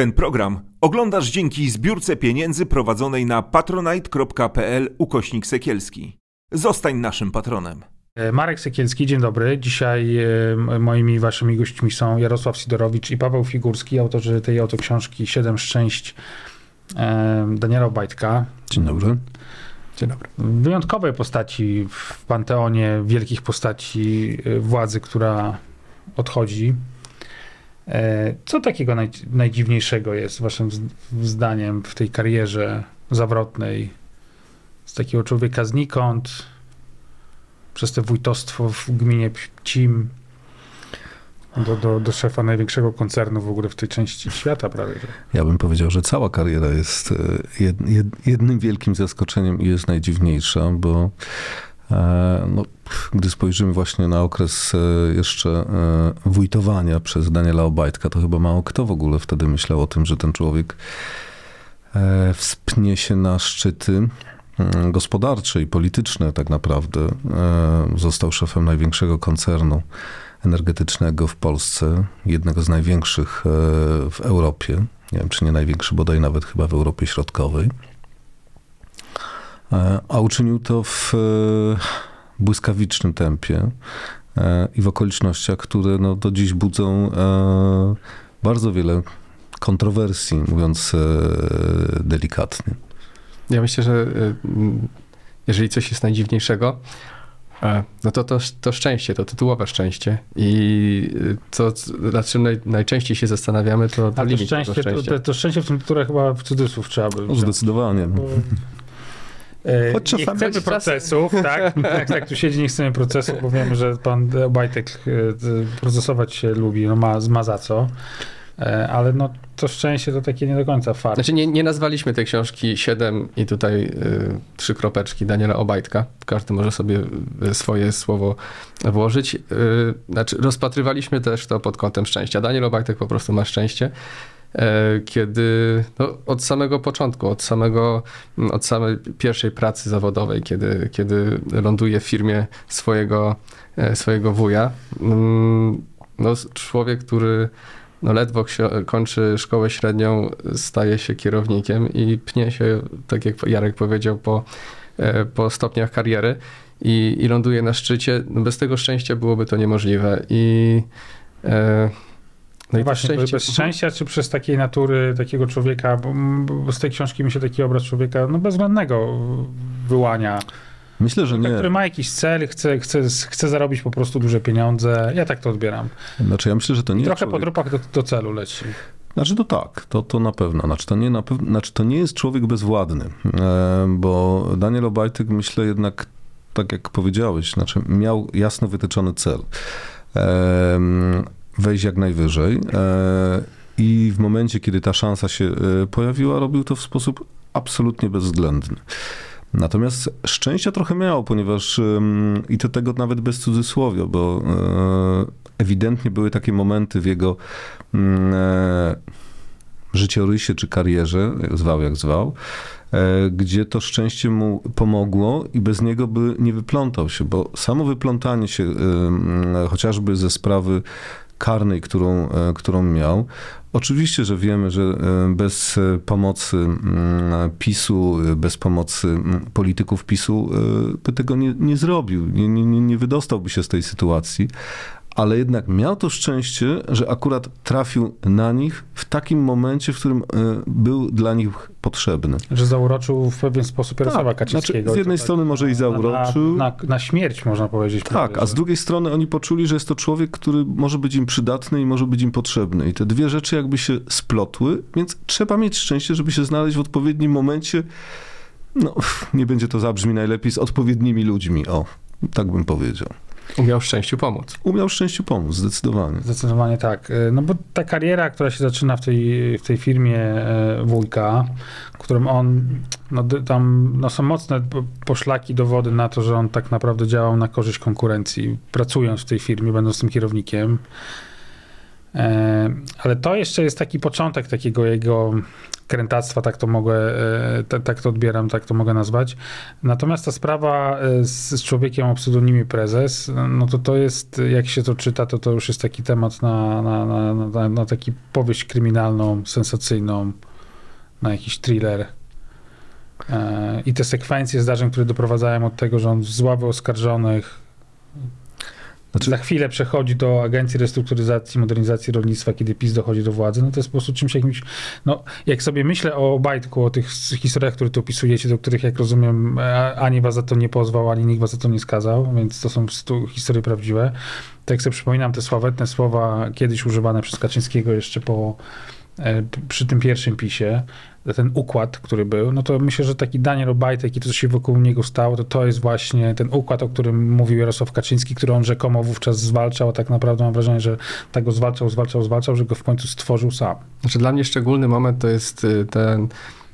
Ten program oglądasz dzięki zbiórce pieniędzy prowadzonej na patronite.pl ukośnik sekielski. Zostań naszym patronem. E, Marek Sekielski, dzień dobry. Dzisiaj e, moimi waszymi gośćmi są Jarosław Sidorowicz i Paweł Figurski, autorzy tej oto książki Siedem Szczęść e, Daniela Obajtka. Dzień dobry. Dzień dobry. Wyjątkowej postaci w panteonie wielkich postaci władzy, która odchodzi. E, Co takiego naj, najdziwniejszego jest waszym zdaniem w tej karierze zawrotnej z takiego człowieka znikąd, przez te wójtostwo w gminie Pcim do, do, do szefa największego koncernu w ogóle w tej części świata prawie. że. Ja bym powiedział, że cała kariera jest e, jed, jed, jednym wielkim zaskoczeniem i jest najdziwniejsza, bo no, gdy spojrzymy właśnie na okres e, jeszcze e, wójtowania przez Daniela Obajtka, to chyba mało kto w ogóle wtedy myślał o tym, że ten człowiek e, wspnie się na szczyty gospodarcze i polityczne tak naprawdę. E, Został szefem największego koncernu energetycznego w Polsce, jednego z największych e, w Europie. Nie wiem, czy nie największy, bodaj nawet chyba w Europie Środkowej. E, A uczynił to w e, błyskawicznym tempie e, i w okolicznościach, które no, do dziś budzą bardzo wiele kontrowersji, mówiąc delikatnie. Ja myślę, że jeżeli coś jest najdziwniejszego, no to, to to szczęście, to tytułowe szczęście. I to, nad czym naj, najczęściej się zastanawiamy, to, to to limit szczęście, tego to, to, to szczęście w tym tytule chyba w cudzysłów trzeba by No, wziąć. zdecydowanie. Bo, e, nie chcemy procesów, tak? tak? Tak, tu siedzi, nie chcemy procesów, bo wiemy, że pan Obajtek e, procesować się lubi, no ma, ma za co. E, Ale no to szczęście to takie nie do końca fakt. Znaczy nie, nie nazwaliśmy tej książki 7 i tutaj y, trzy kropeczki Daniela Obajtka. Każdy może sobie swoje słowo włożyć. Y, znaczy rozpatrywaliśmy też to pod kątem szczęścia. Daniel Obajtek po prostu ma szczęście. E, Kiedy no, od samego początku, od, samego, mm, od samej pierwszej pracy zawodowej, kiedy, kiedy ląduje w firmie swojego, e, swojego wuja, mm, no, człowiek, który no ledwo kończy szkołę średnią, staje się kierownikiem i pnie się, tak jak Jarek powiedział, po, e, po stopniach kariery i, i ląduje na szczycie. No bez tego szczęścia byłoby to niemożliwe. I, e, no i Właśnie, szczęście, bez szczęścia, czy przez takiej natury takiego człowieka, bo, bo z tej książki mi się taki obraz człowieka no, bezwzględnego wyłania. Myślę, że nie. który ma jakiś cel, chce, chce, chce zarobić po prostu duże pieniądze. Ja tak to odbieram. Znaczy, ja myślę, że to nie Trochę człowiek... po trupach do, do celu leci. Znaczy to tak, to, to na pewno. Znaczy to, nie na pew... znaczy to nie jest człowiek bezwładny, e, bo Daniel Obajtek myślę jednak, tak jak powiedziałeś, znaczy miał jasno wytyczony cel. Wejść jak najwyżej e, i w momencie, kiedy ta szansa się e, pojawiła, robił to w sposób absolutnie bezwzględny. Natomiast szczęścia trochę miał, ponieważ i to tego nawet bez cudzysłowia, bo e, ewidentnie były takie momenty w jego życiorysie czy karierze, zwał jak zwał, gdzie to szczęście mu pomogło i bez niego by nie wyplątał się, bo samo wyplątanie się chociażby ze sprawy karnej, którą, e, którą miał. Oczywiście, że wiemy, że e, bez e, pomocy mm, PiSu, e, bez pomocy polityków PiSu by tego nie, nie zrobił, nie, nie nie wydostałby się z tej sytuacji. Ale jednak miał to szczęście, że akurat trafił na nich w takim momencie, w którym e, był dla nich potrzebny. Że zauroczył w pewien sposób Jarosława Tak, Kaczyńskiego. znaczy, z jednej tak strony może i zauroczył. Na, na, na śmierć można powiedzieć. Tak, prawie, a z że- drugiej strony oni poczuli, że jest to człowiek, który może być im przydatny i może być im potrzebny. I te dwie rzeczy jakby się splotły, więc trzeba mieć szczęście, żeby się znaleźć w odpowiednim momencie. No, nie będzie to zabrzmi najlepiej z odpowiednimi ludźmi. O, tak bym powiedział. Umiał szczęściu pomóc. Umiał szczęściu pomóc, zdecydowanie. Zdecydowanie tak. E, No bo ta kariera, która się zaczyna w tej, w tej firmie e, wujka, którym on, no tam no są mocne po- poszlaki, dowody na to, że on tak naprawdę działał na korzyść konkurencji, pracując w tej firmie, będąc tym kierownikiem. E, ale to jeszcze jest taki początek takiego jego krętactwa, tak to mogę, e, tak, to odbieram, tak to mogę nazwać. Natomiast ta sprawa e, z, człowiekiem o pseudonimie prezes, no to to jest, jak się to czyta, to to już jest taki temat na, na, na, na, na taki powieść kryminalną, sensacyjną, na jakiś thriller. I te sekwencje zdarzeń, które doprowadzają od tego, że on z ławy oskarżonych Znaczy- za chwilę przechodzi do Agencji Restrukturyzacji i Modernizacji Rolnictwa, kiedy PiS dochodzi do władzy, no to jest po prostu czymś jakimś, no jak sobie myślę o Obajtku, o tych historiach, które tu opisujecie, do których jak rozumiem a- ani was za to nie pozwał, ani nikt was za to nie skazał, więc to są historie prawdziwe. Tak sobie przypominam te sławetne słowa kiedyś używane przez Kaczyńskiego jeszcze po e, przy tym pierwszym PiSie, ten układ, który był, no to myślę, że taki Daniel Obajtek i to, co się wokół niego stało, to to jest właśnie ten układ, o którym mówił Jarosław Kaczyński, który on rzekomo wówczas zwalczał, a tak naprawdę mam wrażenie, że tak go zwalczał, zwalczał, zwalczał, że go w końcu stworzył sam. Znaczy dla mnie szczególny moment to jest y, ten,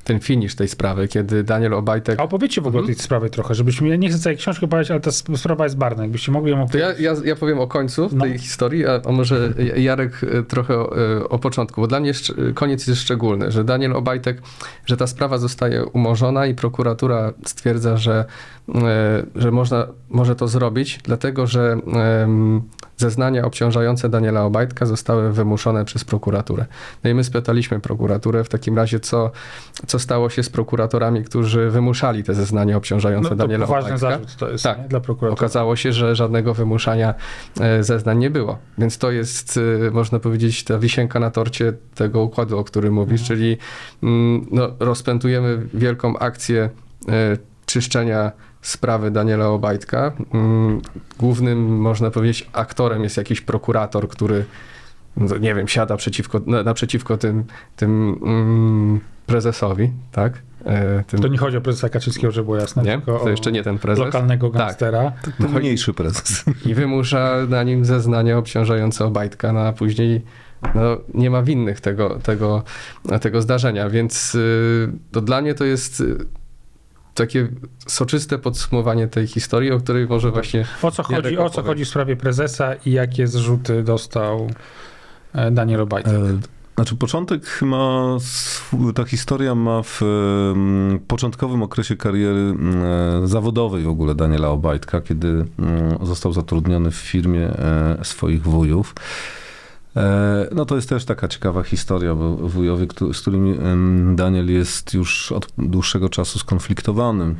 ten finish tej sprawy, kiedy Daniel Obajtek... A opowiedzcie w ogóle Mhm. tej sprawie trochę, żebyśmy, ja nie chcę całej książki opowiadać, ale ta sp- sprawa jest barwna, jakbyście mogli ją To ja, opowiedzieć. ja, ja powiem o końcu No. tej historii, a, a może Jarek y, trochę o, y, o początku, bo dla mnie szcz- koniec jest szczególny, że Daniel Obajtek, że ta sprawa zostaje umorzona i prokuratura stwierdza, że, że można, może to zrobić, dlatego że zeznania obciążające Daniela Obajtka zostały wymuszone przez prokuraturę. No i my spytaliśmy prokuraturę w takim razie, co, co stało się z prokuratorami, którzy wymuszali te zeznania obciążające No, to Daniela poważny Obajtka. zarzut to jest Tak. nie? dla prokuratury. Okazało się, że żadnego wymuszania e, zeznań nie było. Więc to jest, e, można powiedzieć, ta wisienka na torcie tego układu, o którym mówisz, Mhm. czyli mm, no, rozpętujemy wielką akcję e, czyszczenia sprawy Daniela Obajtka. Mm, Głównym, można powiedzieć, aktorem jest jakiś prokurator, który, no, nie wiem, siada przeciwko, na, naprzeciwko tym, tym mm, prezesowi, tak? E, Tym, To nie chodzi o prezesa Kaczyńskiego, żeby było jasne, nie? tylko To jeszcze nie ten prezes. lokalnego Tak. gangstera. Ten mniejszy prezes. i wymusza na nim zeznania obciążające Obajtka, no a później no, nie ma winnych tego, tego, tego zdarzenia, więc y, to dla mnie to jest y, takie soczyste podsumowanie tej historii, o której może właśnie O co Jarek chodzi, o co chodzi w sprawie prezesa i jakie zrzuty dostał e, Daniel Obajtek? E, Znaczy, początek ma, ta historia ma w em, początkowym okresie kariery em, zawodowej w ogóle Daniela Obajtka, kiedy em, został zatrudniony w firmie e, swoich wujów. E, No to jest też taka ciekawa historia, bo wujowie, z którymi em, Daniel jest już od dłuższego czasu skonfliktowany,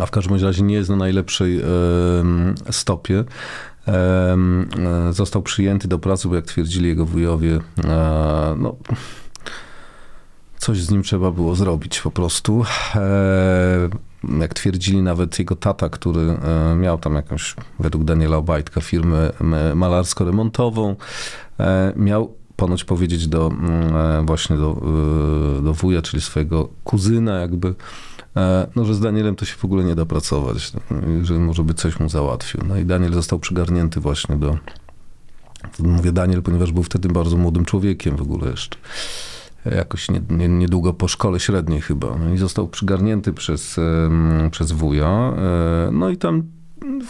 a w każdym razie nie jest na najlepszej stopie. E, Został przyjęty do pracy, bo jak twierdzili jego wujowie, e, no, coś z nim trzeba było zrobić po prostu. Jak twierdzili nawet jego tata, który e, miał tam jakąś, według Daniela Obajtka, firmę malarsko-remontową, e, miał ponoć powiedzieć do e, właśnie do, do wuja, czyli swojego kuzyna jakby, no, że z Danielem to się w ogóle nie da pracować, że może by coś mu załatwił. No i Daniel został przygarnięty właśnie do, mówię Daniel, ponieważ był wtedy bardzo młodym człowiekiem w ogóle jeszcze. Jakoś nie, nie, niedługo po szkole średniej chyba. No i został przygarnięty przez, przez wuja. E, No i tam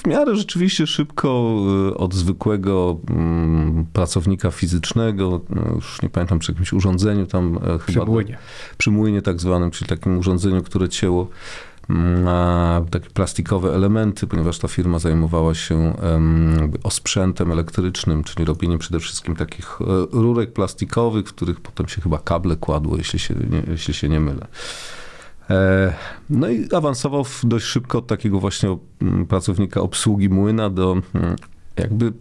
w miarę rzeczywiście szybko e, od zwykłego mm, pracownika fizycznego, no już nie pamiętam przy jakimś urządzeniu tam e, przy chyba młynie. przy młynie tak zwanym, czyli takim urządzeniu, które cięło takie plastikowe elementy, ponieważ ta firma zajmowała się osprzętem elektrycznym, czyli robieniem przede wszystkim takich e, rurek plastikowych, w których potem się chyba kable kładło, jeśli się nie, jeśli się nie mylę. E, No i awansował dość szybko od takiego właśnie mm, pracownika obsługi młyna do mm, jakby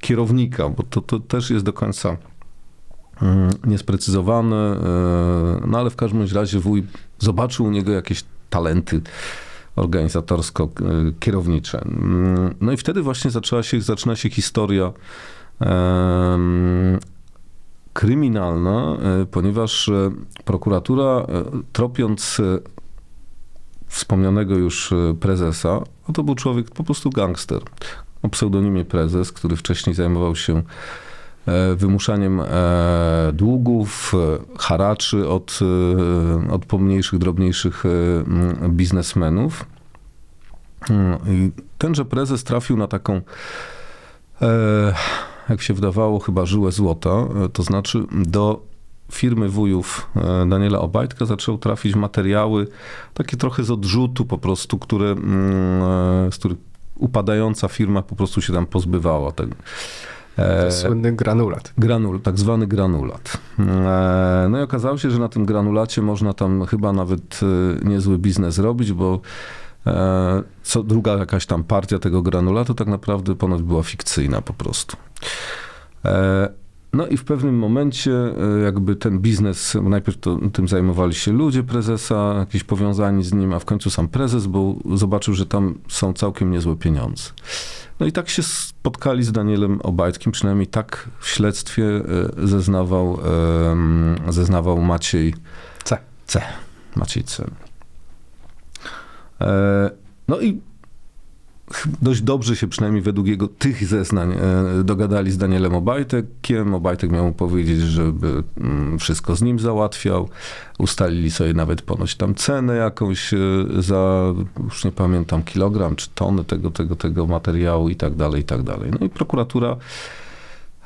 kierownika, bo to, to też jest do końca mm, niesprecyzowane, e, no ale w każdym razie wuj zobaczył u niego jakieś talenty organizatorsko-kierownicze. Mm, No i wtedy właśnie zaczęła się, zaczyna się historia kryminalna, e, ponieważ e, prokuratura, e, tropiąc wspomnianego już prezesa, no to był człowiek po prostu gangster o pseudonimie prezes, który wcześniej zajmował się wymuszaniem e, długów, e, haraczy od, e, od pomniejszych, drobniejszych e, biznesmenów. Tenże prezes trafił na taką e, jak się wydawało, chyba żyłę złota, e, to znaczy do firmy wujów e, Daniela Obajtka zaczęły trafić materiały takie trochę z odrzutu po prostu, które, e, z których upadająca firma po prostu się tam pozbywała E, słynny granulat. Granul, tak zwany granulat. E, No i okazało się, że na tym granulacie można tam chyba nawet e, niezły biznes robić, bo co druga jakaś tam partia tego granulatu tak naprawdę ponoć była fikcyjna po prostu. No i w pewnym momencie e, jakby ten biznes, najpierw to, tym zajmowali się ludzie prezesa, jakieś powiązani z nim, a w końcu sam prezes, bo zobaczył, że tam są całkiem niezłe pieniądze. No i tak się spotkali z Danielem Obajtkiem, przynajmniej tak w śledztwie e, zeznawał, zeznawał Maciej C. C. Maciej C. E, No i dość dobrze się przynajmniej według jego tych zeznań e, dogadali z Danielem Obajtekiem. Obajtek miał mu powiedzieć, żeby mm, wszystko z nim załatwiał. Ustalili sobie nawet ponoć tam cenę jakąś e, za, już nie pamiętam, kilogram czy tonę tego, tego, tego materiału i tak dalej, i tak dalej. No i prokuratura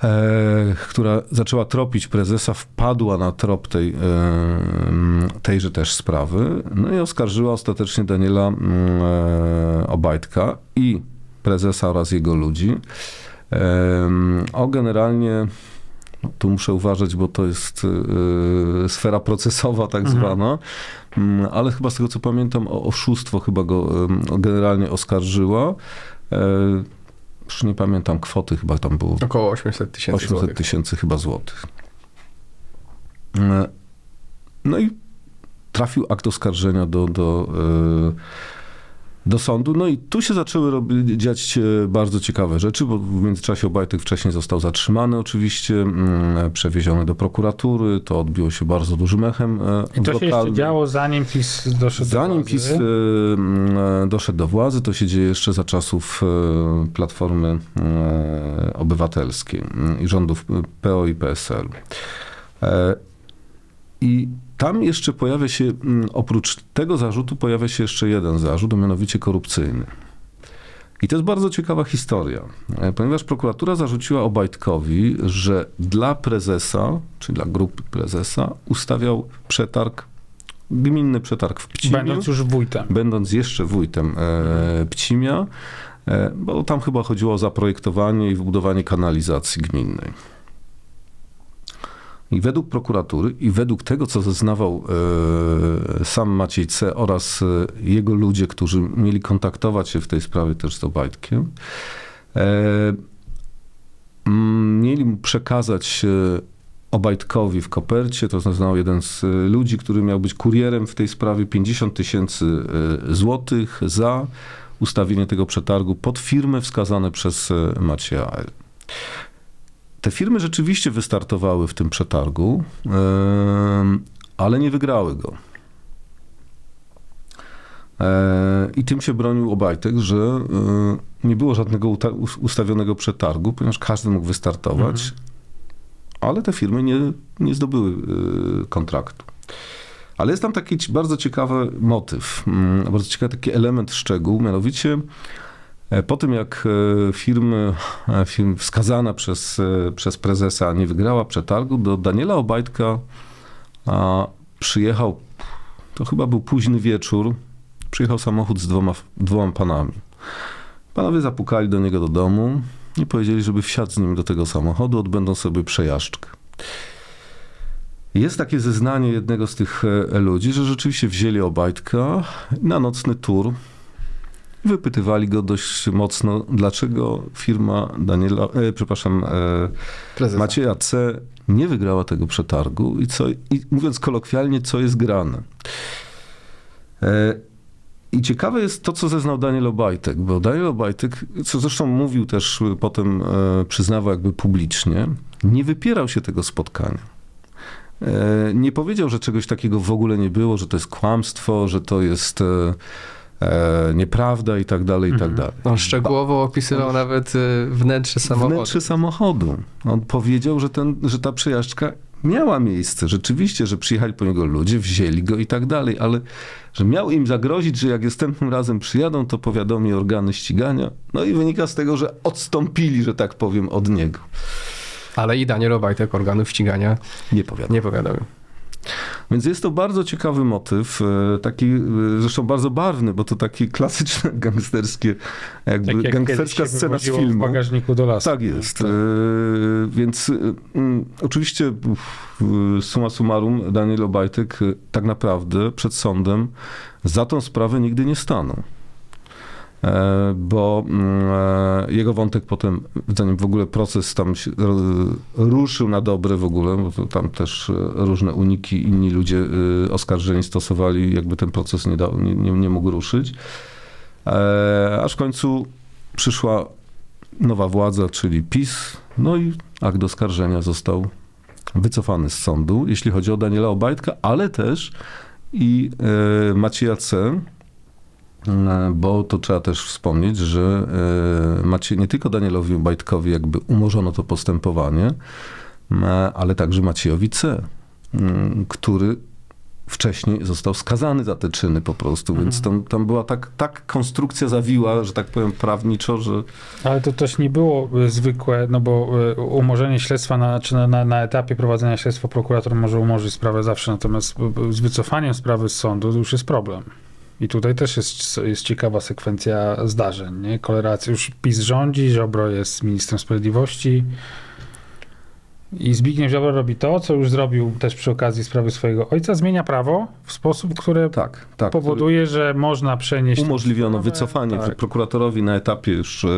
e, która zaczęła tropić prezesa, wpadła na trop tej, e, tejże też sprawy, no i oskarżyła ostatecznie Daniela mm, e, Obajtka i prezesa oraz jego ludzi o generalnie no, tu muszę uważać, bo to jest sfera procesowa tak Mhm. zwana, Mm, ale chyba z tego co pamiętam o oszustwo chyba go generalnie oskarżyła. Już nie pamiętam kwoty, chyba tam było Około 800 tysięcy 800 złotych. tysięcy chyba złotych. E, No i trafił akt oskarżenia do, do, e, do sądu. No i tu się zaczęły robić, dziać e, bardzo ciekawe rzeczy, bo w międzyczasie Obajtek wcześniej został zatrzymany oczywiście, mm, przewieziony do prokuratury. To odbiło się bardzo dużym echem e, I to się jeszcze działo zanim PiS doszedł Zanim do władzy. PiS e, doszedł do władzy, to się dzieje jeszcze za czasów Platformy Obywatelskiej m, i rządów PO i PSL. I tam jeszcze pojawia się, m, oprócz tego zarzutu, pojawia się jeszcze jeden zarzut, a mianowicie korupcyjny. I to jest bardzo ciekawa historia, e, ponieważ prokuratura zarzuciła Obajtkowi, że dla prezesa, czyli dla grupy prezesa, ustawiał przetarg, gminny przetarg w Pcimiu, Będąc już wójtem. będąc jeszcze wójtem e, Pcimia, e, bo tam chyba chodziło o zaprojektowanie i wybudowanie kanalizacji gminnej. I według prokuratury i według tego, co zeznawał e, sam Maciej C. oraz e, jego ludzie, którzy mieli kontaktować się w tej sprawie też z Obajtkiem, e, mieli mu przekazać e, Obajtkowi w kopercie, to zeznał jeden z e, ludzi, który miał być kurierem w tej sprawie, 50 tysięcy e, złotych za ustawienie tego przetargu pod firmy wskazane przez Macieja. Te firmy rzeczywiście wystartowały w tym przetargu, ale nie wygrały go. E, I tym się bronił Obajtek, że e, nie było żadnego ustawionego przetargu, ponieważ każdy mógł wystartować, ale te firmy nie, nie zdobyły e, kontraktu. Ale jest tam taki bardzo ciekawy motyw, mm, bardzo ciekawy taki element, szczegół, mianowicie po tym jak e, firmy, e, firm wskazana przez, e, przez prezesa nie wygrała przetargu, do Daniela Obajtka przyjechał, to chyba był późny wieczór, przyjechał samochód z dwoma, dwoma panami. Panowie zapukali do niego do domu i powiedzieli, żeby wsiadł z nim do tego samochodu, odbędą sobie przejażdżkę. Jest takie zeznanie jednego z tych e, ludzi, że rzeczywiście wzięli Obajtka na nocny tur wypytywali go dość mocno, dlaczego firma Daniela, e, przepraszam, e. Macieja C. nie wygrała tego przetargu i, co, i mówiąc kolokwialnie, co jest grane. E, I ciekawe jest to, co zeznał Daniel Obajtek, bo Daniel Obajtek, co zresztą mówił też potem, e, przyznawał jakby publicznie, nie wypierał się tego spotkania. E, Nie powiedział, że czegoś takiego w ogóle nie było, że to jest kłamstwo, że to jest e, e, nieprawda i tak dalej, i tak Mhm. dalej. On szczegółowo opisywał nawet y, wnętrze samochodu. Wnętrze samochodu. On powiedział, że, ten, że ta przejażdżka miała miejsce. Rzeczywiście, że przyjechali po niego ludzie, wzięli go i tak dalej, ale że miał im zagrozić, że jak następnym razem przyjadą, to powiadomi organy ścigania. No i wynika z tego, że odstąpili, że tak powiem, od niego. Ale i Daniel Obajtek organów ścigania Nie powiadam. nie powiadomił. Więc jest to bardzo ciekawy motyw, e, taki e, zresztą bardzo barwny, bo to takie klasyczne gangsterskie, jakby Tak jak gangsterska scena z filmu. w bagażniku do lasu. Tak jest. Tak. E, Więc oczywiście summa summarum Daniel Obajtek tak naprawdę przed sądem za tą sprawę nigdy nie stanął. E, Bo mm, e, jego wątek potem, zanim w ogóle proces tam ruszył na dobre w ogóle, bo tam też e, różne uniki, inni ludzie oskarżeni stosowali, jakby ten proces nie, dał, nie, nie, nie mógł ruszyć. Aż w końcu przyszła nowa władza, czyli PiS, no i akt oskarżenia został wycofany z sądu, jeśli chodzi o Daniela Obajtka, ale też i Macieja C., bo to trzeba też wspomnieć, że e, Macie, nie tylko Danielowi Obajtkowi jakby umorzono to postępowanie, e, ale także Maciejowi C., który wcześniej został skazany za te czyny po prostu, więc tam, tam była tak, tak konstrukcja zawiła, że tak powiem prawniczo, że Ale to też nie było y, zwykłe, no bo umorzenie śledztwa na, czy na, na, etapie prowadzenia śledztwa prokurator może umorzyć sprawę zawsze, natomiast z wycofaniem sprawy z sądu to już jest problem. I tutaj też jest, jest ciekawa sekwencja zdarzeń, nie? Koleracja, już PiS rządzi, Ziobro jest ministrem sprawiedliwości i Zbigniew Ziobro robi to, co już zrobił też przy okazji sprawy swojego ojca, zmienia prawo w sposób, który tak, tak. powoduje, że można przenieść... Umożliwiono sprawę. wycofanie Tak. prokuratorowi na etapie już, e,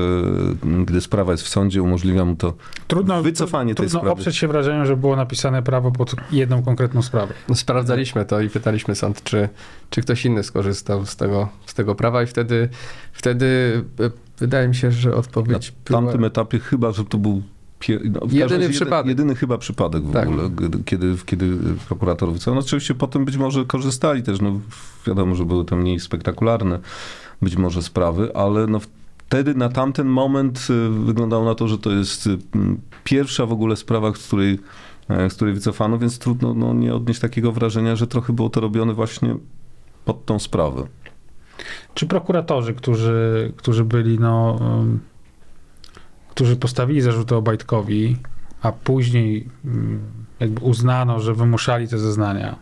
gdy sprawa jest w sądzie, umożliwia mu to Trudno, wycofanie tej trudno sprawy. oprzeć się wrażeniu, że było napisane prawo pod jedną konkretną sprawę. No, Sprawdzaliśmy to i pytaliśmy sąd, czy, czy ktoś inny skorzystał z tego, z tego prawa i wtedy, wtedy e, wydaje mi się, że Na odpowiedź była... tamtym etapie chyba, że to był. No, Jedyny razie przypadek. Jedyny chyba przypadek w Tak. ogóle, kiedy, kiedy prokurator wycofał. No oczywiście potem być może korzystali też, no wiadomo, że były to mniej spektakularne być może sprawy, ale no wtedy na tamten moment y, wyglądało na to, że to jest y, pierwsza w ogóle sprawa, z której, e, z której wycofano, więc trudno no, nie odnieść takiego wrażenia, że trochę było to robione właśnie pod tą sprawę. Czy prokuratorzy, którzy, którzy byli, no, którzy postawili zarzuty Obajtkowi, a później um, jakby uznano, że wymuszali te zeznania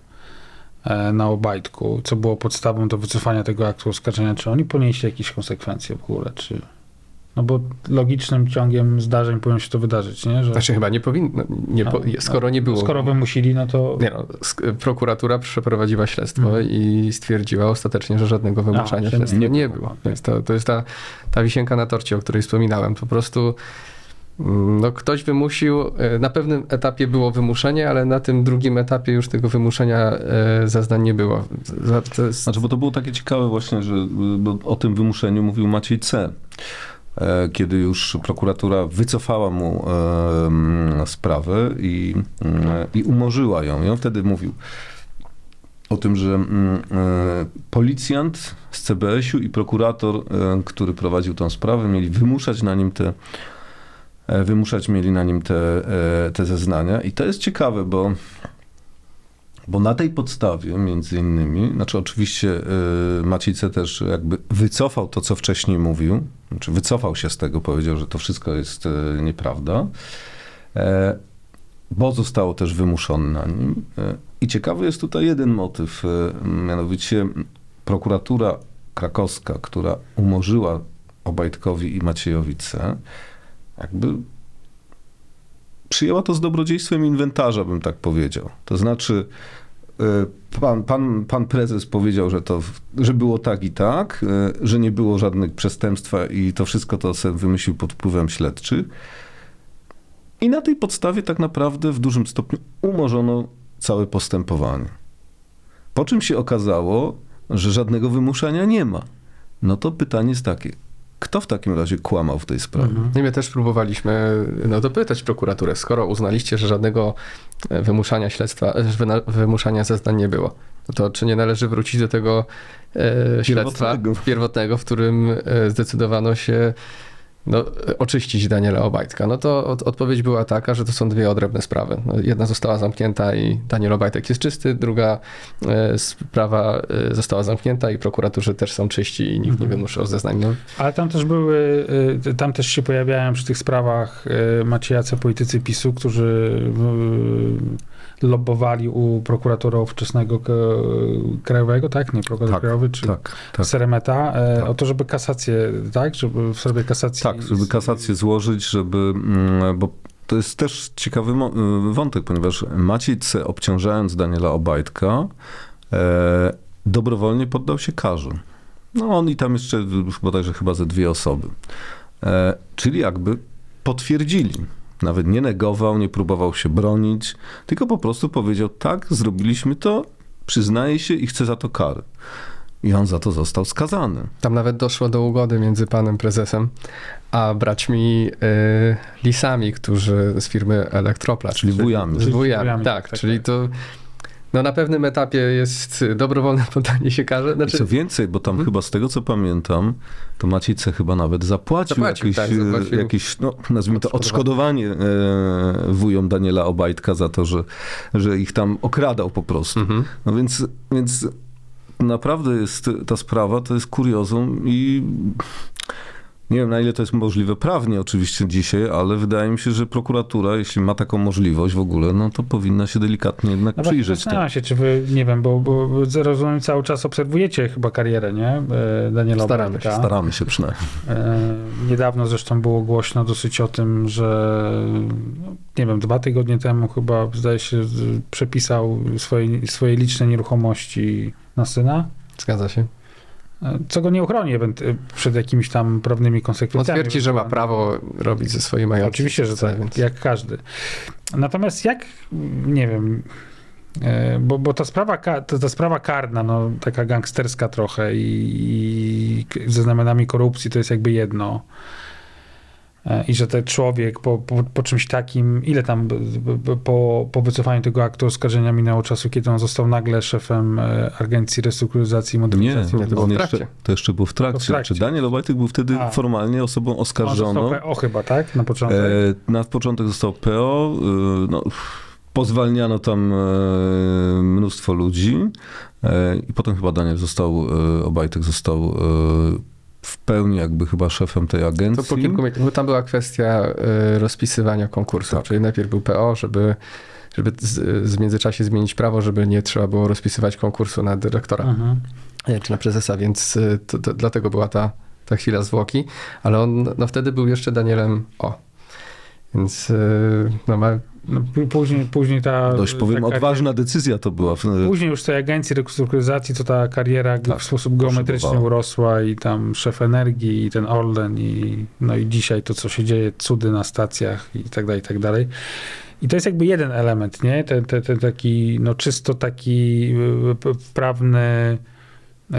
e, na Obajtku, co było podstawą do wycofania tego aktu oskarżenia, czy oni ponieśli jakieś konsekwencje w ogóle, czy... No bo logicznym ciągiem zdarzeń powinno się to wydarzyć, nie? Że, Znaczy chyba nie powinno, nie po, No, skoro nie było. Skoro wymusili, no to... Nie no, sk- prokuratura przeprowadziła śledztwo Mhm. i stwierdziła ostatecznie, że żadnego wymuszania że śledztwa nie nie, było. było. Więc to, to jest ta, ta wisienka na torcie, o której wspominałem. Po prostu mm, no, ktoś wymusił, e, na pewnym etapie było wymuszenie, ale na tym drugim etapie już tego wymuszenia e, zeznań nie było. To jest, Znaczy, bo to było takie ciekawe właśnie, że o tym wymuszeniu mówił Maciej C., kiedy już prokuratura wycofała mu e, sprawę i, mm, i umorzyła ją. I on wtedy mówił o tym, że mm, e, policjant z CBS-u i prokurator, e, który prowadził tą sprawę, mieli wymuszać na nim te e, wymuszać mieli na nim te, e, te zeznania. I to jest ciekawe, bo bo na tej podstawie, między innymi, znaczy oczywiście y, Maciejce też jakby wycofał to, co wcześniej mówił, znaczy wycofał się z tego, powiedział, że to wszystko jest y, nieprawda, e, bo zostało też wymuszony na nim. E, I ciekawy jest tutaj jeden motyw, e, mianowicie prokuratura krakowska, która umorzyła Obajtkowi i Maciejowi C., jakby przyjęła to z dobrodziejstwem inwentarza, bym tak powiedział. To znaczy, y, pan, pan, pan prezes powiedział, że to że było tak i tak, y, że nie było żadnych przestępstwa i to wszystko to sobie wymyślił pod wpływem śledczych. I na tej podstawie tak naprawdę w dużym stopniu umorzono całe postępowanie. Po czym się okazało, że żadnego wymuszania nie ma. No to pytanie jest takie, kto w takim razie kłamał w tej sprawie? Mhm. I my też próbowaliśmy no, dopytać prokuraturę, skoro uznaliście, że żadnego e, wymuszania śledztwa, e, wymuszania zeznań nie było, no to czy nie należy wrócić do tego e, śledztwa Pierwotnego. pierwotnego, w którym e, zdecydowano się no, e, oczyścić Daniela Obajtka? No to od, odpowiedź była taka, że to są dwie odrębne sprawy. No, jedna została zamknięta i Daniel Obajtek jest czysty, druga e, sprawa e, została zamknięta i prokuratorzy też są czyści i nikt nie wymuszał zeznań. No, Ale tam też były, y, tam też się pojawiają przy tych sprawach maciejacy politycy PiSu, którzy lobbowali u prokuratora ówczesnego krajowego, tak? Nie, prokurator Tak, krajowy, czy Tak, tak. Seremeta, e, Tak. o to, żeby kasację, tak? Żeby w sobie kasację... Tak, żeby kasację złożyć, żeby, mm, bo to jest też ciekawy y, wątek, ponieważ Maciej C. obciążając Daniela Obajtka, e, dobrowolnie poddał się karze. No on i tam jeszcze bodajże chyba ze dwie osoby. E, czyli jakby potwierdzili. Nawet nie negował, nie próbował się bronić, tylko po prostu powiedział, tak, zrobiliśmy to, przyznaje się i chce za to kary. I on za to został skazany. Tam nawet doszło do ugody między panem prezesem a braćmi y, Lisami, którzy z firmy Elektroplast. Czyli wujami. Z Czyli wujami, wujami, tak, tak, czyli tak. to no na pewnym etapie jest dobrowolne poddanie się karze. I Znaczy, co więcej, bo tam Mhm. chyba z tego co pamiętam, to Maciej C. chyba nawet zapłacił, Zapłacił, jakieś, tak, zapłacił. jakieś no, nazwijmy to odszkodowanie e, wujom Daniela Obajtka za to, że, że ich tam okradał po prostu. mhm. No więc, więc naprawdę jest ta sprawa, to jest kuriozum i nie wiem na ile to jest możliwe prawnie oczywiście dzisiaj, ale wydaje mi się, że prokuratura, jeśli ma taką możliwość w ogóle, no to powinna się delikatnie jednak No przyjrzeć zastanawiam temu. się, czy wy, nie wiem, bo, bo rozumiem, cały czas obserwujecie chyba karierę, nie? E, Daniela Staramy się, Staramy się przynajmniej. E, Niedawno zresztą było głośno dosyć o tym, że no, nie wiem, dwa tygodnie temu chyba zdaje się przepisał swoje, swoje liczne nieruchomości na syna, Zgadza się. Co go nie ochroni ewent- przed jakimiś tam prawnymi On konsekwencjami. twierdzi, że ma prawo robić ze swoim majątkiem. Oczywiście, że tak, więc- jak każdy. Natomiast jak, nie wiem, e, bo, bo ta, sprawa, ta, ta sprawa karna, no, taka gangsterska trochę i, i ze znamionami korupcji to jest jakby jedno. E, I że ten człowiek po, po, po czymś takim, ile tam po, po wycofaniu tego aktu oskarżenia minęło czasu, kiedy on został nagle szefem e, Agencji Restrukturyzacji i Modernizacji? Nie, to było on w trakcie. to jeszcze było w trakcie. w trakcie. Czy Daniel Obajtek był wtedy A. formalnie osobą On oskarżoną? PO chyba, tak? Na początek. E, na początek został PO, y, no, pozwalniano tam e, mnóstwo ludzi e, i potem chyba Daniel został, e, Obajtek został e, w pełni jakby chyba szefem tej To agencji. po kilku miesiącach, bo tam była kwestia y, rozpisywania konkursu, Tak. czyli najpierw był PO, żeby, żeby z, z międzyczasie zmienić prawo, żeby nie trzeba było rozpisywać konkursu na dyrektora Mhm. e, czy na prezesa, więc y, to, to, dlatego była ta, ta chwila zwłoki, ale on no, wtedy był jeszcze Danielem O. Więc no, ma, No, później, później ta. Dość powiem, ta kariera- odważna decyzja to była. Później już tej agencji restrukturyzacji, to ta kariera Tak, w sposób geometrycznie poszybowała. urosła i tam szef energii i ten Orlen i no i dzisiaj to, co się dzieje, cudy na stacjach i tak dalej, i tak dalej. I to jest jakby jeden element, nie? Ten, ten, ten taki, no czysto taki y, prawny,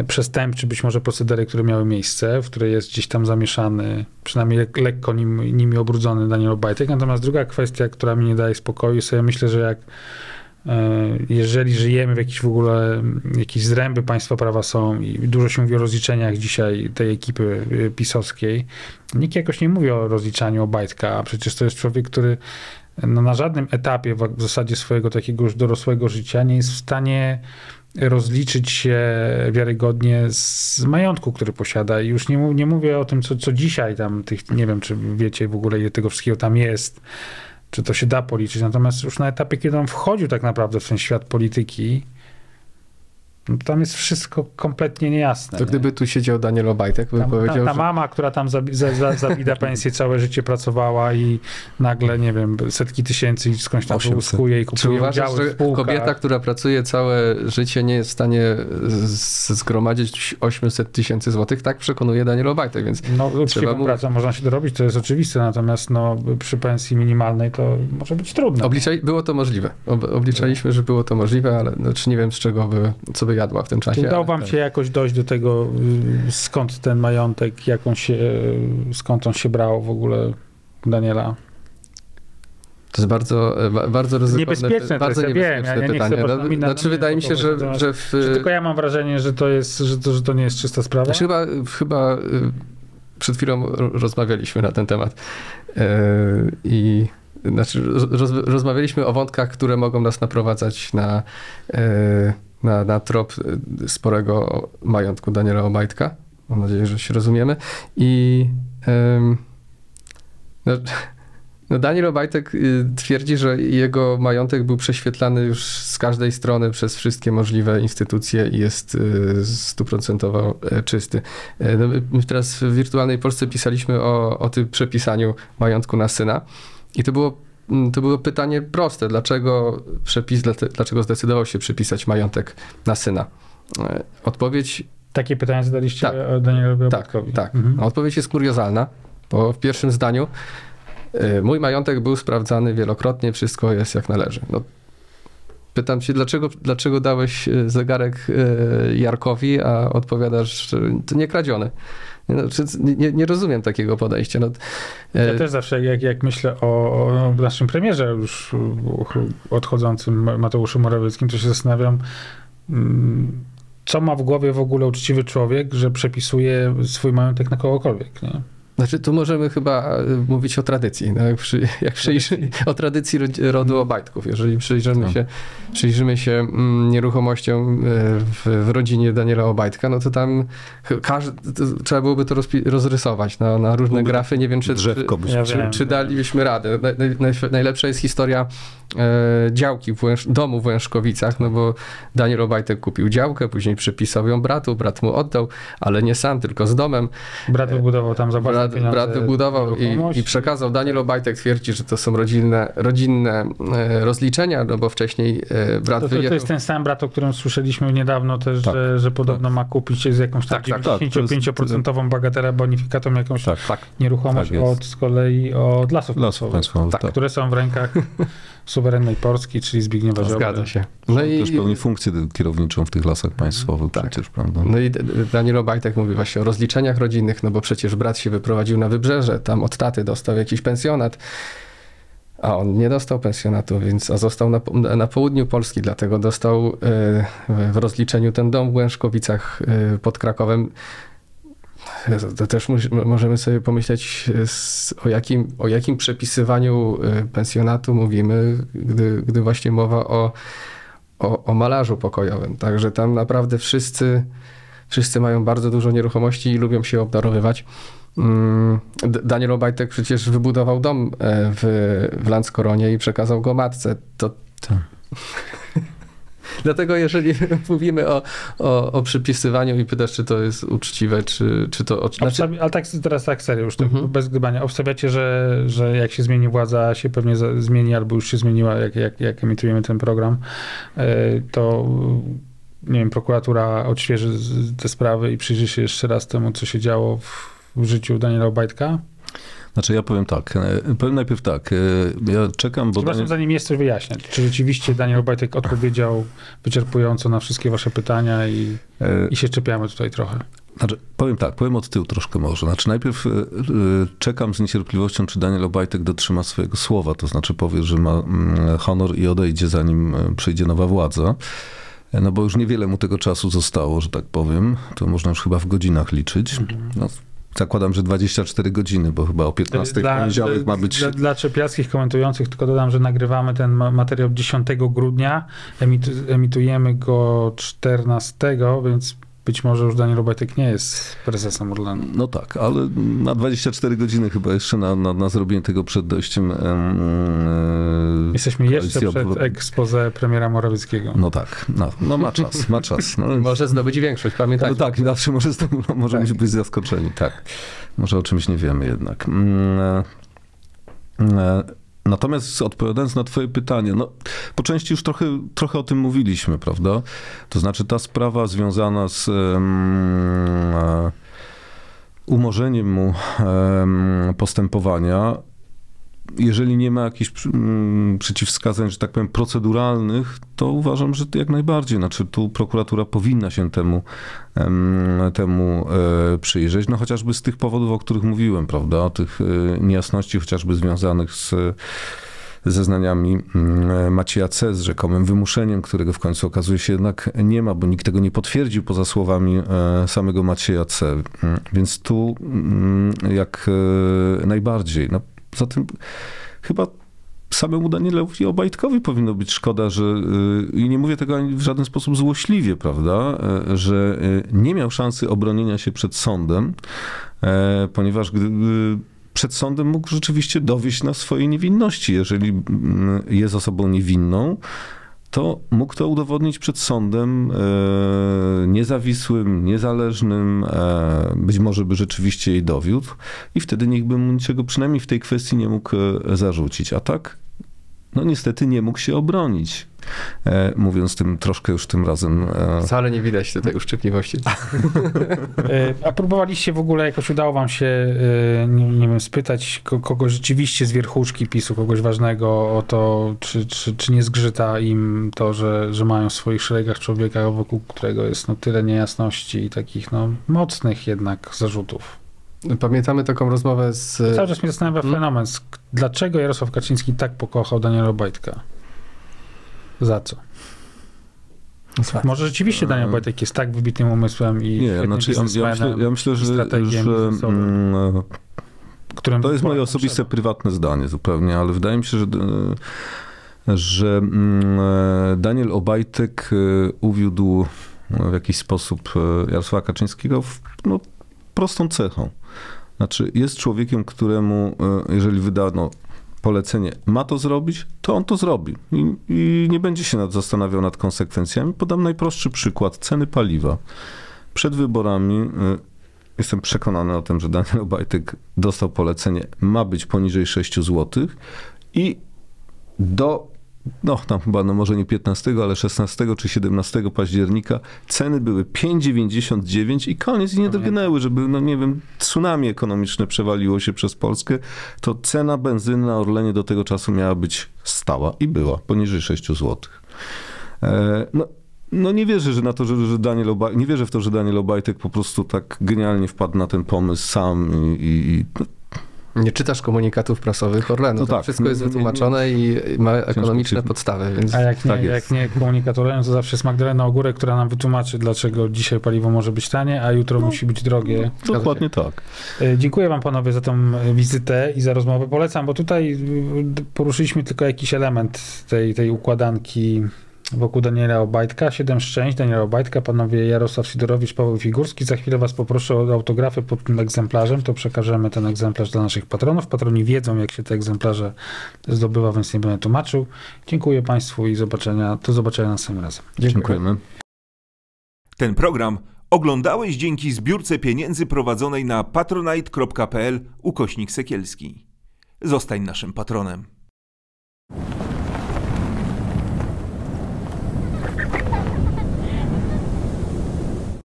przestępczy być może procedery, które miały miejsce, w które jest gdzieś tam zamieszany, przynajmniej lek- lekko nim, nimi obrudzony Daniel Obajtek. Natomiast druga kwestia, która mi nie daje spokoju, sobie myślę, że jak e, jeżeli żyjemy w jakiejś w ogóle, jakieś zręby państwa prawa są i dużo się mówi o rozliczeniach dzisiaj tej ekipy y, pisowskiej, nikt jakoś nie mówi o rozliczaniu Obajtka, a przecież to jest człowiek, który no, na żadnym etapie w zasadzie swojego takiego już dorosłego życia nie jest w stanie rozliczyć się wiarygodnie z majątku, który posiada. I już nie, nie mówię o tym, co, co dzisiaj tam, tych, nie wiem, czy wiecie w ogóle, ile tego wszystkiego tam jest, czy to się da policzyć. Natomiast już na etapie, kiedy on wchodził tak naprawdę w ten świat polityki, no, tam jest wszystko kompletnie niejasne. to nie? gdyby tu siedział Daniel Obajtek, by Tam, ta, powiedział, ta że mama, która tam za, za, za, zabida pensję, całe życie pracowała i nagle, nie wiem, setki tysięcy i skądś tam 800. wyłuskuje i Czy kupuje uważasz, udziały że kobieta, która pracuje całe życie, nie jest w stanie z- zgromadzić 800 tysięcy złotych? Tak przekonuje Daniel Obajtek, więc No, uczciwą mu- pracą można się dorobić, to jest oczywiste, natomiast no, przy pensji minimalnej to może być trudne. Obliczaj, było to możliwe. Ob, obliczaliśmy, że było to możliwe, ale znaczy nie wiem z czego by, co by jadła w tym czasie. Udało wam się jakoś dojść do tego, y, skąd ten majątek, jak on się, y, skąd on się brał w ogóle Daniela? To jest bardzo, e, ba- bardzo ryzykowne, Niebezpieczne to bardzo jest, ja wiem, niebezpieczne ja nie chcę No, znaczy na wydaje mi się, że, poprowadzić, że w, Czy tylko ja mam wrażenie, że to jest, że to, że to nie jest czysta sprawa? znaczy chyba, chyba y, przed chwilą rozmawialiśmy na ten temat i znaczy roz, rozmawialiśmy o wątkach, które mogą nas naprowadzać na, na, na trop sporego majątku Daniela Obajtka. Mam nadzieję, że się rozumiemy. I no, no Daniel Obajtek y, twierdzi, że jego majątek był prześwietlany już z każdej strony przez wszystkie możliwe instytucje i jest y, stuprocentowo e, czysty. E, no my teraz w Wirtualnej Polsce pisaliśmy o, o tym przepisaniu majątku na syna i to było, to było pytanie proste. Dlaczego, przepis, dlaczego zdecydował się przepisać majątek na syna? E, odpowiedź... Takie pytanie zadaliście tak, Danielowi. Tak, tak. Mhm. Odpowiedź jest kuriozalna, bo w pierwszym zdaniu Y, mój majątek był sprawdzany wielokrotnie, wszystko jest jak należy. No, pytam się, dlaczego, dlaczego dałeś y, zegarek Jarkowi, a odpowiadasz, że to nie kradziony. No, nie, nie, rozumiem takiego podejścia. No, ja też zawsze, jak, jak myślę o, o naszym premierze już odchodzącym Mateuszu Morawieckim, to się zastanawiam, mm, co ma w głowie w ogóle uczciwy człowiek, że przepisuje swój majątek na kogokolwiek. Nie? Znaczy, tu możemy chyba e, mówić o tradycji, no, jak, przy, jak przyjrzy, o tradycji rodu Obajtków. Jeżeli przyjrzymy no. się, przyjrzymy się mm, nieruchomościom e, w, w, rodzinie Daniela Obajtka, no to tam każdy, to trzeba byłoby to rozpi- rozrysować na, na różne Byłby grafy. Nie wiem, czy, drzewko czy, czy, czy, dalibyśmy radę. Naj, naj, najlepsza jest historia działki w Łęż, domu w Łężkowicach, no bo Daniel Obajtek kupił działkę, później przypisał ją bratu, brat mu oddał, ale nie sam, tylko z domem. Brat wybudował tam za brat, brat wybudował i, i, przekazał. Daniel Obajtek twierdzi, że to są rodzinne, rodzinne e, rozliczenia, no bo wcześniej e, brat to, to, wyjechał. To jest ten sam brat, o którym słyszeliśmy niedawno też, tak, że, że podobno tak. ma kupić z jakąś tak, tak, 95% tak, bagatelę bonifikatą jakąś tak, tak. nieruchomość tak od z kolei od lasów, lasów państwowych, tak, które są w rękach suwerennej Polski, czyli Zbigniewa Ziobry. Zgadza się. No i też pełni funkcję kierowniczą w tych lasach państwowych tak. przecież, prawda? No i Daniel Obajtek mówi właśnie o rozliczeniach rodzinnych, no bo przecież brat się wyprowadził na wybrzeże, tam od taty dostał jakiś pensjonat, a on nie dostał pensjonatu, więc a został na, na południu Polski, dlatego dostał y, w rozliczeniu ten dom w Łężkowicach y, pod Krakowem to też możemy sobie pomyśleć, o jakim, o jakim przepisywaniu y, pensjonatu mówimy, gdy, gdy właśnie mowa o, o, o malarzu pokojowym. Także tam naprawdę wszyscy, wszyscy mają bardzo dużo nieruchomości i lubią się obdarowywać. Mm, Daniel Obajtek przecież wybudował dom e, w, w Landskoronie i przekazał go matce. To, to... Dlatego jeżeli mówimy o, o, o przypisywaniu i pytasz, czy to jest uczciwe, czy, czy to... Znaczy... ale tak teraz tak serio, już tak mhm. bez gdybania. Obstawiacie, że, że jak się zmieni władza, się pewnie zmieni, albo już się zmieniła, jak, jak, jak emitujemy ten program, e, to nie wiem, prokuratura odświeży te sprawy i przyjrzy się jeszcze raz temu, co się działo w, w życiu Daniela Obajtka? Znaczy ja powiem tak, e, powiem najpierw tak, e, ja czekam, bo... Przepraszam, Daniel... zanim jeszcze wyjaśniać, czy rzeczywiście Daniel Obajtek odpowiedział wyczerpująco na wszystkie wasze pytania i, e, i się czepiamy tutaj trochę? Znaczy, powiem tak, powiem od tyłu troszkę może. Znaczy, najpierw czekam z niecierpliwością, czy Daniel Obajtek dotrzyma swojego słowa, to znaczy powie, że ma mm, honor i odejdzie, zanim przyjdzie nowa władza. No bo już niewiele mu tego czasu zostało, że tak powiem. To można już chyba w godzinach liczyć. Mhm. No, Zakładam, że 24 godziny, bo chyba o 15 dla, poniedziałek ma być. Dla, dla czepialskich komentujących tylko dodam, że nagrywamy ten materiał 10 grudnia, emitujemy go 14, więc być może już Daniel Obajtek nie jest prezesem Orlenu. No tak, ale na 24 godziny chyba jeszcze na, na, na zrobienie tego przed dojściem. E, Jesteśmy jeszcze przed expose premiera Morawieckiego. No tak, no, no ma czas, ma czas. No, może zdobyć większość, pamiętajcie. No tak, zawsze może, no, możemy tak. być zaskoczeni, tak. Może o czymś nie wiemy jednak. E, e, Natomiast odpowiadając na Twoje pytanie, no, po części już trochę, trochę o tym mówiliśmy, prawda? To znaczy ta sprawa związana z um, umorzeniem mu um, postępowania jeżeli nie ma jakichś mm, przeciwwskazań, że tak powiem, proceduralnych, to uważam, że jak najbardziej. Znaczy, tu prokuratura powinna się temu, temu e, przyjrzeć, no chociażby z tych powodów, o których mówiłem, prawda? O tych e, niejasności chociażby związanych z zeznaniami mm, Macieja C. z rzekomym wymuszeniem, którego w końcu okazuje się jednak nie ma, bo nikt tego nie potwierdził poza słowami e, samego Macieja C. Mm, Więc tu jak najbardziej. No, zatem chyba samemu Danielowi Obajtkowi powinno być szkoda, że y, i nie mówię tego ani w żaden sposób złośliwie, prawda, e, że y, nie miał szansy obronienia się przed sądem, e, ponieważ gdyby przed sądem mógł rzeczywiście dowieść na swojej niewinności. Jeżeli mm, jest osobą niewinną, to mógł to udowodnić przed sądem e, niezawisłym, niezależnym, e, być może by rzeczywiście jej dowiódł i wtedy nikt by mu niczego przynajmniej w tej kwestii nie mógł e, zarzucić. A tak, no niestety nie mógł się obronić. E, mówiąc tym troszkę już tym razem. E, Wcale nie widać tutaj uszczypliwości. E, A próbowaliście w ogóle, jakoś udało wam się, e, nie, nie wiem, spytać ko- kogoś rzeczywiście z wierchuszki PiSu, kogoś ważnego o to, czy, czy, czy nie zgrzyta im to, że, że mają w swoich szeregach człowieka, wokół którego jest no, tyle niejasności i takich no, mocnych jednak zarzutów. Pamiętamy taką rozmowę z... Cały czas mnie zastanawia Hmm? fenomen, dlaczego Jarosław Kaczyński tak pokochał Daniela Obajtka? Za co? Może rzeczywiście Daniel Obajtek jest tak wybitnym umysłem i nie, znaczy ja, ja, myślę, ja myślę, że, że mm, To jest moje osobiste, trzeba. prywatne zdanie zupełnie, ale wydaje mi się, że, e, że mm, e, Daniel Obajtek e, uwiódł w jakiś sposób Jarosława Kaczyńskiego w, no, prostą cechą. Znaczy, jest człowiekiem, któremu, e, jeżeli wydano polecenie, ma to zrobić, to on to zrobi. I, i nie będzie się nad, zastanawiał nad konsekwencjami. Podam najprostszy przykład. Ceny paliwa. Przed wyborami e, jestem przekonany o tym, że Daniel Obajtek dostał polecenie, ma być poniżej 6 zł i do, no tam chyba no może nie 15, ale 16 czy 17 października ceny były 5,99 i koniec. I nie drgnęły, żeby, no nie wiem, tsunami ekonomiczne przewaliło się przez Polskę, to cena benzyny na Orlenie do tego czasu miała być stała i była poniżej 6 zł. E, no, no nie wierzę, że na to, że, że Daniel Obaj, nie wierzę w to, że Daniel Obajtek po prostu tak genialnie wpadł na ten pomysł sam i, i, i no, Nie czytasz komunikatów prasowych Orlenu. No Tam tak. Wszystko jest wytłumaczone i ma ekonomiczne się- podstawy, więc A jak nie, Tak jak nie komunikatorem, to zawsze jest Magdalena Ogórek, która nam wytłumaczy, dlaczego dzisiaj paliwo może być tanie, a jutro No. musi być drogie. dokładnie tak. E, Dziękuję wam panowie za tą e, wizytę i za rozmowę. Polecam, bo tutaj d- poruszyliśmy tylko jakiś element tej, tej układanki wokół Daniela Obajtka. Siedem szczęść Daniela Obajtka, panowie Jarosław Sidorowicz, Paweł Figurski. Za chwilę was poproszę o autografy pod tym egzemplarzem, to przekażemy ten egzemplarz dla naszych patronów. Patroni wiedzą, jak się te egzemplarze zdobywa, więc nie będę tłumaczył. Dziękuję państwu i zobaczenia, do zobaczenia następnym razem. Dziękujemy. Ten program oglądałeś dzięki zbiórce pieniędzy prowadzonej na patronite.pl ukośnik sekielski. Zostań naszym patronem.